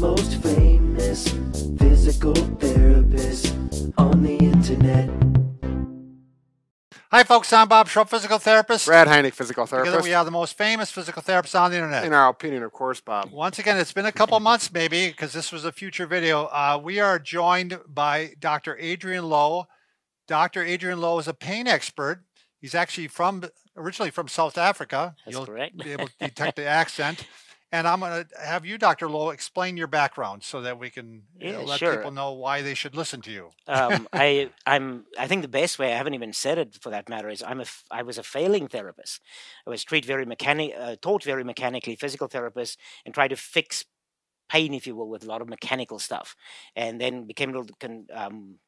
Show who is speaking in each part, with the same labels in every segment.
Speaker 1: most famous physical therapist on the internet.
Speaker 2: Hi, folks. I'm Bob Schrupp, physical therapist.
Speaker 3: Brad Heineck, physical therapist.
Speaker 2: Together,
Speaker 3: therapist.
Speaker 2: we are the most famous physical therapists on the internet.
Speaker 3: In our opinion, of course, Bob.
Speaker 2: Once again, it's been a couple months, maybe, because this was a future video. Uh, we are joined by Dr. Adrian Louw. Dr. Adrian Louw is a pain expert. He's actually from originally from South Africa.
Speaker 4: That's
Speaker 2: You'll
Speaker 4: correct.
Speaker 2: be able to detect the accent. And I'm going to have you, Dr. Louw, explain your background so that we can you know, let
Speaker 4: sure.
Speaker 2: people know why they should listen to you.
Speaker 4: um, I I'm I think the best way I haven't even said it for that matter is I'm a I was a failing therapist. I was treated very mechanic uh, taught very mechanically, physical therapist, and tried to fix pain, if you will, with a lot of mechanical stuff, and then became a little um,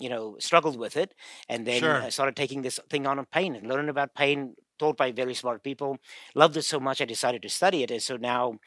Speaker 4: you know struggled with it, and then
Speaker 2: Sure.
Speaker 4: I started taking this thing on of pain and learning about pain taught by very smart people. Loved it so much I decided to study it, and so now.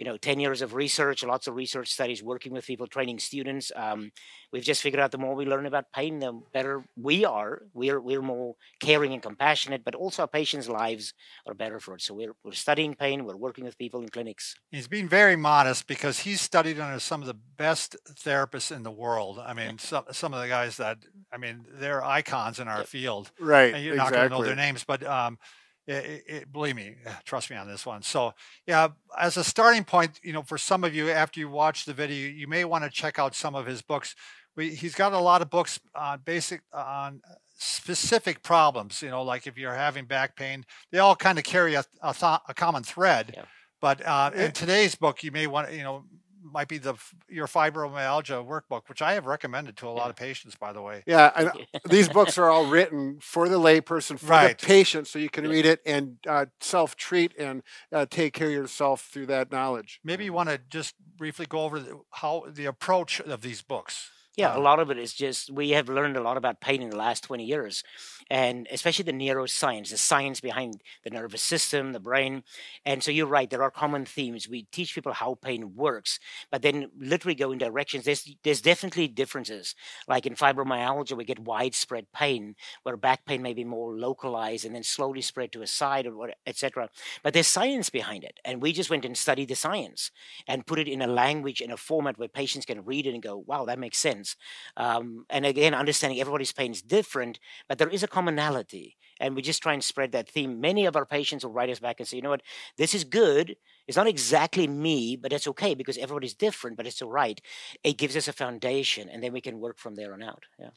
Speaker 4: You know, ten years of research, lots of research studies, working with people, training students. Um, we've just figured out the more we learn about pain, the better we are. We're we're more caring and compassionate, but also our patients' lives are better for it. So we're we're studying pain. We're working with people in clinics.
Speaker 2: He's being very modest because he's studied under some of the best therapists in the world. I mean, some some of the guys that I mean, they're icons in our
Speaker 4: Yep.
Speaker 2: field.
Speaker 3: Right.
Speaker 2: And you're not going to know their names, but um, it, it, believe me, trust me on this one. So, yeah, as a starting point, you know, for some of you, after you watch the video, you may want to check out some of his books. We, he's got a lot of books on basic on specific problems. You know, like if you're having back pain, they all kind of carry a, a, th- a common thread.
Speaker 4: Yeah.
Speaker 2: But uh, in
Speaker 3: Eh.
Speaker 2: today's book, you may want to, you know, might be the your fibromyalgia workbook, which I have recommended to a lot of patients, by the way.
Speaker 3: Yeah, I know. these books are all written for the layperson, for
Speaker 2: Right.
Speaker 3: the patient, so you can read it and uh, self-treat and uh, take care of yourself through that knowledge.
Speaker 2: Maybe you want to just briefly go over the, how the approach of these books.
Speaker 4: Yeah, a
Speaker 2: Uh,
Speaker 4: lot of it is just we have learned a lot about pain in the last 20 years, and especially the neuroscience, the science behind the nervous system, the brain. And so you're right, there are common themes. We teach people how pain works, but then literally go in directions. There's there's definitely differences. Like in fibromyalgia, we get widespread pain, where back pain may be more localized and then slowly spread to a side or what, etc. But there's science behind it, and we just went and studied the science and put it in a language in a format where patients can read it and go, "Wow, that makes sense." Um, and again, understanding everybody's pain is different, but there is a commonality, and we just try and spread that theme. Many of our patients will write us back and say, "You know what? This is good. It's not exactly me, but it's okay because everybody's different, but it's all right." It gives us a foundation, and then we can work from there on out. Yeah.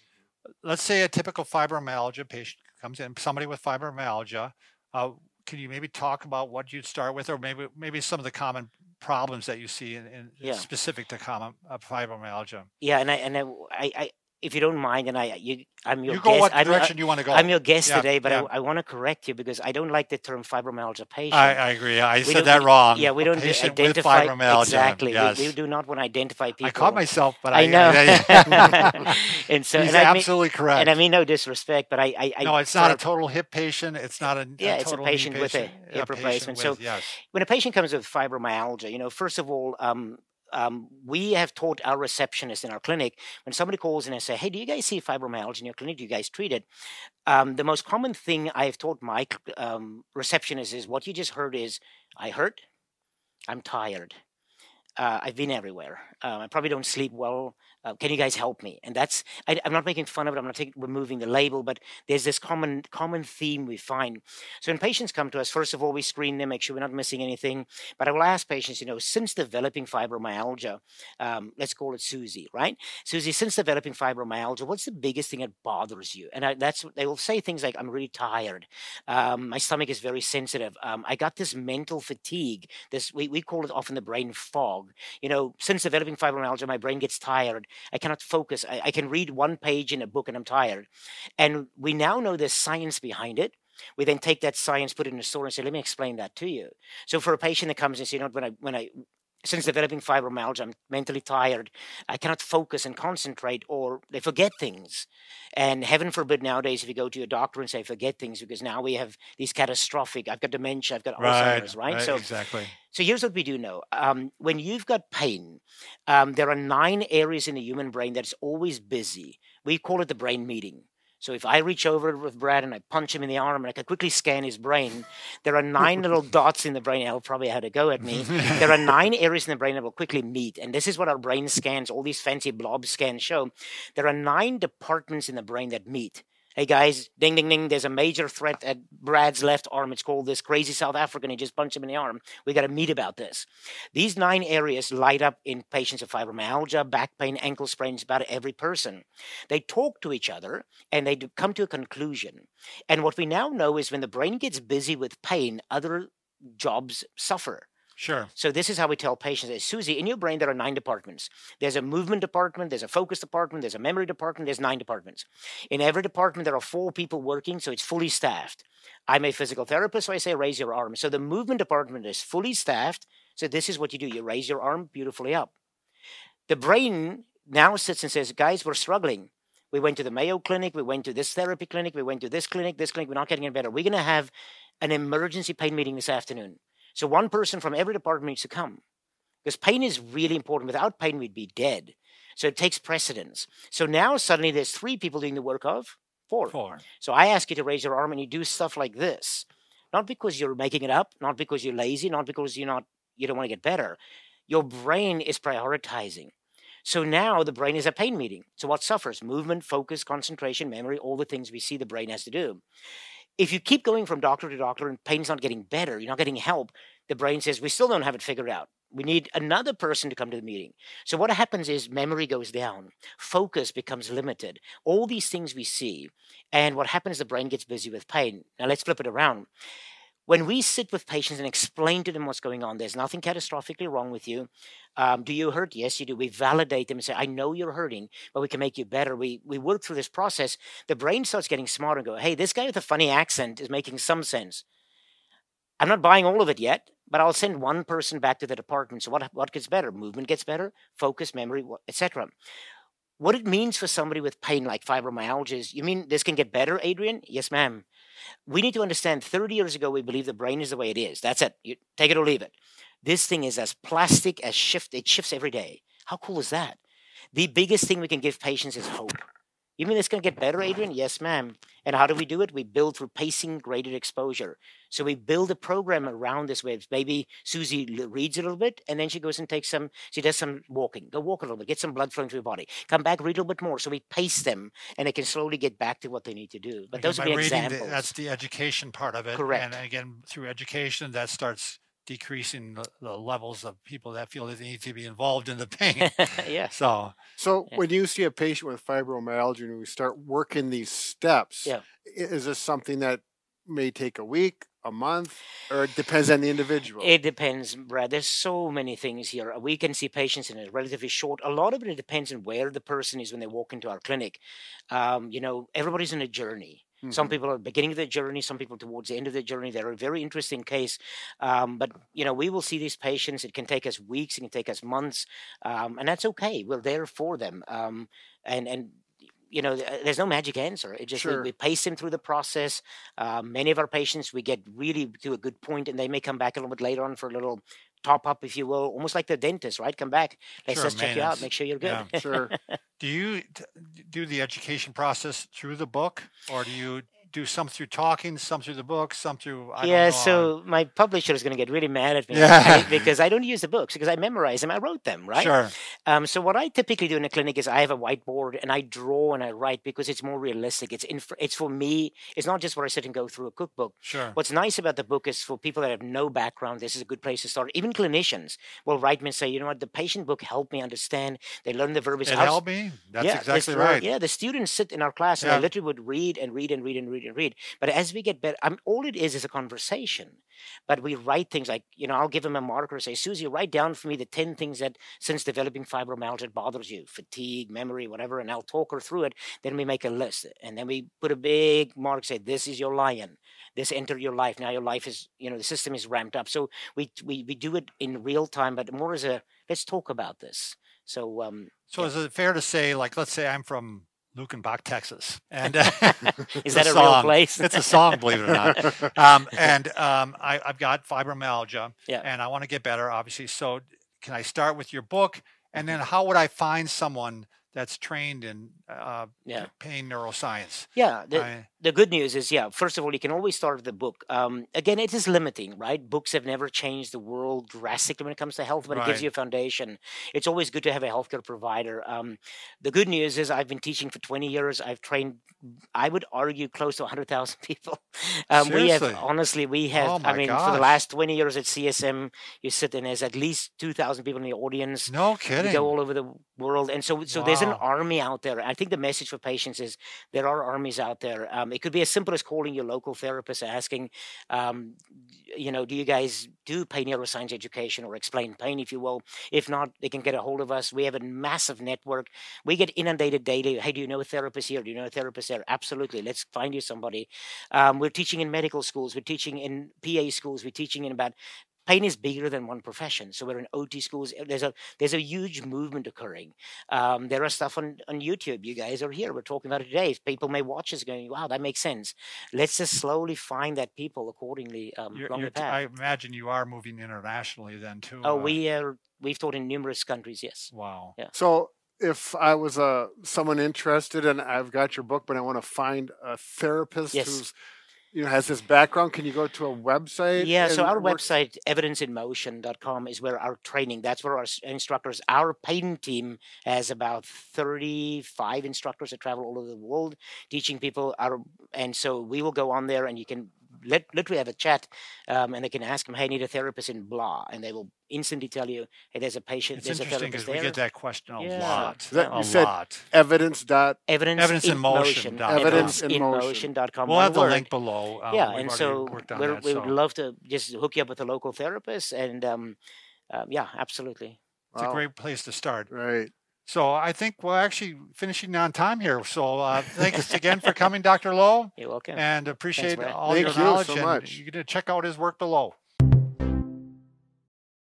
Speaker 2: Let's say a typical fibromyalgia patient comes in, somebody with fibromyalgia. Uh, can you maybe talk about what you'd start with, or maybe maybe some of the common problems that you see in, in
Speaker 4: Yeah.
Speaker 2: specific to common uh, fibromyalgia?
Speaker 4: Yeah, and I and I, I, I if you don't mind, and I you I'm your
Speaker 2: You go
Speaker 4: guest.
Speaker 2: what
Speaker 4: I'm,
Speaker 2: direction you want to go.
Speaker 4: I'm your guest
Speaker 2: Yeah,
Speaker 4: today, but
Speaker 2: yeah.
Speaker 4: I, I want to correct you because I don't like the term fibromyalgia patient.
Speaker 2: I, I agree. I
Speaker 4: We
Speaker 2: said that wrong.
Speaker 4: Yeah, we
Speaker 2: A
Speaker 4: don't
Speaker 2: patient
Speaker 4: identify
Speaker 2: fibromyalgia.
Speaker 4: exactly. We-
Speaker 2: Yes.
Speaker 4: We, do not want to identify people.
Speaker 2: I caught myself, but I,
Speaker 4: I know.
Speaker 2: I-
Speaker 4: and so,
Speaker 2: he's
Speaker 4: and I mean,
Speaker 2: absolutely correct.
Speaker 4: and I mean no disrespect, but I, I, I
Speaker 2: no, it's not a
Speaker 4: a-
Speaker 2: total hip patient. It's not a
Speaker 4: Yeah, it's a
Speaker 2: total knee
Speaker 4: patient with a hip
Speaker 2: patient
Speaker 4: replacement.
Speaker 2: with-
Speaker 4: So-
Speaker 2: yes,
Speaker 4: when a patient comes with fibromyalgia, you know, first of all, um, um, we have taught our receptionists in our clinic when somebody calls in and say, "Hey, do you guys see fibromyalgia in your clinic? Do you guys treat it?" Um, the most common thing I have taught my um, receptionists is what you just heard is, "I hurt, I'm tired, uh, I've been everywhere, um, I probably don't sleep well. Uh, can you guys help me?" And that's I, I'm not making fun of it. I'm not taking, removing the label, but there's this common common theme we find. So when patients come to us, first of all, we screen them, make sure we're not missing anything. But I will ask patients, you know, since developing fibromyalgia, um, let's call it Susie, right? Susie, since developing fibromyalgia, what's the biggest thing that bothers you? And I, that's they will say things like, "I'm really tired. Um, my stomach is very sensitive. Um, I got this mental fatigue. This we, we call it often the brain fog. You know, since developing fibromyalgia, my brain gets tired. I cannot focus. I, I can read one page in a book and I'm tired. And we now know there's science behind it. We then take that science, put it in a story, and say, "Let me explain that to you." So for a patient that comes and says, "You know, when I when I since developing fibromyalgia, I'm mentally tired. I cannot focus and concentrate, or they forget things. And heaven forbid nowadays, if you go to your doctor and say forget things, because now we have these catastrophic. I've got dementia. I've got
Speaker 2: right,
Speaker 4: Alzheimer's. Right. So
Speaker 2: exactly.
Speaker 4: so here's what we do know. Um, when you've got pain, um, there are nine areas in the human brain that's always busy. We call it the brain meeting. So if I reach over with Brad and I punch him in the arm and I can quickly scan his brain, there are nine little dots in the brain. He'll probably have to go at me. there are nine areas in the brain that will quickly meet. And this is what our brain scans, all these fancy blob scans show. There are nine departments in the brain that meet hey guys, ding, ding, ding, there's a major threat at Brad's left arm. It's called this crazy South African. He just punched him in the arm. We got to meet about this. These nine areas light up in patients of fibromyalgia, back pain, ankle sprains, about every person. They talk to each other and they come to a conclusion. And what we now know is when the brain gets busy with pain, other jobs suffer.
Speaker 2: Sure.
Speaker 4: So this is how we tell patients, Susie, in your brain there are nine departments. There's a movement department, there's a focus department, there's a memory department, there's nine departments. In every department there are four people working, so it's fully staffed. I'm a physical therapist, so I say raise your arm. So the movement department is fully staffed. So this is what you do. You raise your arm beautifully up. The brain now sits and says, guys, we're struggling. We went to the Mayo Clinic, we went to this therapy clinic, we went to this clinic, this clinic, we're not getting any better. We're going to have an emergency pain meeting this afternoon. So one person from every department needs to come because pain is really important. Without pain, we'd be dead. So it takes precedence. So now suddenly there's three people doing the work of four.
Speaker 2: Four.
Speaker 4: So I ask you to raise your arm and you do stuff like this. Not because you're making it up, not because you're lazy, not because you're not you don't want to get better. Your brain is prioritizing. So now the brain is a pain meeting. So what suffers? Movement, focus, concentration, memory, all the things we see the brain has to do if you keep going from doctor to doctor and pain's not getting better, you're not getting help, the brain says, we still don't have it figured out. We need another person to come to the meeting. So what happens is memory goes down, focus becomes limited. All these things we see, and what happens, is the brain gets busy with pain. Now let's flip it around. When we sit with patients and explain to them what's going on, there's nothing catastrophically wrong with you. Um, do you hurt? Yes, you do. We validate them and say, I know you're hurting, but we can make you better. We, we work through this process. The brain starts getting smarter and go, hey, this guy with a funny accent is making some sense. I'm not buying all of it yet, but I'll send one person back to the department. So what, what gets better? Movement gets better, focus, memory, etc. What it means for somebody with pain like fibromyalgia is, you mean this can get better, Adrian? Yes, ma'am. We need to understand 30 years ago, we believe the brain is the way it is. That's it. You take it or leave it. This thing is as plastic as shift. It shifts every day. How cool is that? The biggest thing we can give patients is hope. You mean it's going to get better, Adrian? Yes, ma'am. And how do we do it? We build through pacing graded exposure. So we build a program around this way. Maybe Susie reads a little bit and then she goes and takes some, she does some walking. Go walk a little bit, get some blood flowing through your body. Come back, read a little bit more. So we pace them and they can slowly get back to what they need to do. But
Speaker 2: Again,
Speaker 4: those are the examples.
Speaker 2: that's the education part of it.
Speaker 4: Correct.
Speaker 2: And again, through education, that starts decreasing the, the levels of people that feel that they need to be involved in the pain.
Speaker 4: yes.
Speaker 2: so
Speaker 3: So
Speaker 4: Yeah.
Speaker 3: when you see a patient with fibromyalgia and we start working these steps,
Speaker 4: Yeah.
Speaker 3: is this something that may take a week, a month, or it depends on the individual?
Speaker 4: It depends, Brad. There's so many things here. We can see patients in a relatively short. A lot of it depends on where the person is when they walk into our clinic. Um, you know, everybody's in a journey. Some
Speaker 3: Mhm.
Speaker 4: people are beginning of their journey. Some people towards the end of their journey. They're a very interesting case. Um, but you know, we will see these patients. It can take us weeks. It can take us months, um, and that's okay. We're there for them. Um, and and you know, there's no magic answer. It just we, we pace them through the process. Uh, many of our patients, we get really to a good point, and they may come back a little bit later on for a little top up, if you will, almost like the dentist, right? Come back, let's
Speaker 2: Sure,
Speaker 4: just check you out, make sure you're good.
Speaker 2: Yeah.
Speaker 3: Sure.
Speaker 2: do you t- do the education process through the book or do you do some through talking, some through the book, some through I don't
Speaker 4: yeah, so my publisher is going to get really mad at me
Speaker 2: Yeah.
Speaker 4: I- because I don't use the books because I memorize them. I wrote them, right?
Speaker 2: Sure.
Speaker 4: Um, so what I typically do in a clinic is I have a whiteboard and I draw and I write because it's more realistic. It's inf- it's for me. It's not just where I sit and go through a cookbook.
Speaker 2: Sure.
Speaker 4: What's nice about the book is for people that have no background, this is a good place to start. Even clinicians will write me and say, you know what, the patient book helped me understand. They learn the verbiage.
Speaker 2: It helped me. That's
Speaker 4: yeah,
Speaker 2: exactly right.
Speaker 4: Yeah, the students sit in our class and
Speaker 2: Yeah.
Speaker 4: they literally would read and read and read and read and read. But as we get better, I'm, all it is is a conversation. But we write things like, you know, I'll give them a marker, say, Susie, write down for me the 10 things that since developing fibromyalgia bothers you, fatigue, memory, whatever, and I'll talk her through it. Then we make a list. And then we put a big mark, say, this is your lion. This entered your life. Now your life is, you know, the system is ramped up. So we, we, we do it in real time, but more as a, let's talk about this. So, um,
Speaker 2: So
Speaker 4: Yeah.
Speaker 2: is it fair to say, like, let's say I'm from Luckenbach, Texas, and uh,
Speaker 4: is that a real
Speaker 2: song.
Speaker 4: place?
Speaker 2: It's a song, believe it or not. Um, and um, I, I've got fibromyalgia,
Speaker 4: Yeah.
Speaker 2: and I want to get better, obviously. So can I start with your book, and then how would I find someone that's trained in uh,
Speaker 4: Yeah.
Speaker 2: pain neuroscience.
Speaker 4: Yeah, the,
Speaker 2: I-
Speaker 4: the good news is, yeah, first of all, you can always start with the book. Um, again, it is limiting, right? Books have never changed the world drastically when it comes to health, but it gives you a foundation. It's always good to have a healthcare provider. Um, the good news is, I've been teaching for 20 years. I've trained, I would argue, close to 100,000 people. Um, we have, honestly, we have,
Speaker 2: Oh
Speaker 4: I mean, for the last 20 years at CSM, you sit and there's at least 2,000 people in the audience.
Speaker 2: no
Speaker 4: We
Speaker 2: kidding.
Speaker 4: go all over the world, and so so there's an army out there. I think the message for patients is there are armies out there. Um, it could be as simple as calling your local therapist, asking, um, you know, do you guys do pain neuroscience education or explain pain, if you will? If not, they can get a hold of us. We have a massive network. We get inundated daily. Hey, do you know a therapist here? Do you know a therapist there? Absolutely. Let's find you somebody. Um, we're teaching in medical schools. We're teaching in PA schools. We're teaching in about pain is bigger than one profession. So we're in OT schools. uh, There's a there's a huge movement occurring. Um, there are stuff on, on YouTube. You guys are here. We're talking about it today. People may watch us going, wow, that makes sense. Let's just slowly find that people accordingly um,
Speaker 2: You're-
Speaker 4: along
Speaker 2: you're
Speaker 4: the
Speaker 2: t- I
Speaker 4: path.
Speaker 2: imagine you are moving internationally then too.
Speaker 4: oh,
Speaker 2: uh,
Speaker 4: we are we've taught in numerous countries. Yes.
Speaker 2: wow.
Speaker 4: Yeah.
Speaker 3: So if I was uh, someone interested and I've got your book, but I want to find a therapist
Speaker 4: Yes.
Speaker 3: who's you know has this background, can you go to a website?
Speaker 4: Yeah, so our
Speaker 3: work-
Speaker 4: website, evidenceinmotion.com, is where our training, that's where our instructors, our pain team has about 35 instructors that travel all over the world teaching people. Our, and so we will go on there and you can let, literally have a chat um, and they can ask them, hey, I need a therapist in blah. And they will instantly tell you, hey, there's a patient,
Speaker 2: It's
Speaker 4: there's a
Speaker 2: interesting
Speaker 4: therapist
Speaker 2: because we get that question a
Speaker 4: Yeah.
Speaker 2: lot.
Speaker 3: That-
Speaker 2: a
Speaker 3: you said
Speaker 2: lot.
Speaker 3: evidence dot
Speaker 4: Evidence,
Speaker 2: Evidence in
Speaker 4: in
Speaker 2: motion
Speaker 4: motion.
Speaker 2: dot com.
Speaker 3: Evidence in motion.
Speaker 4: Evidenceinmotion.com.
Speaker 2: We'll
Speaker 4: one
Speaker 2: have the link below. um,
Speaker 4: yeah, and so
Speaker 2: worked
Speaker 4: we're,
Speaker 2: that,
Speaker 4: we would love to just hook you up with a local therapist. And um, um, yeah, absolutely.
Speaker 2: it's a great place to start.
Speaker 3: Right.
Speaker 2: So I think we're actually finishing on time here. So uh, thanks again for coming, Dr. Louw,
Speaker 4: You're welcome.
Speaker 2: and appreciate
Speaker 4: Brad.
Speaker 2: all
Speaker 3: Thank
Speaker 2: your
Speaker 3: you
Speaker 2: knowledge.
Speaker 3: so
Speaker 2: and
Speaker 3: much.
Speaker 2: you can check out his work below.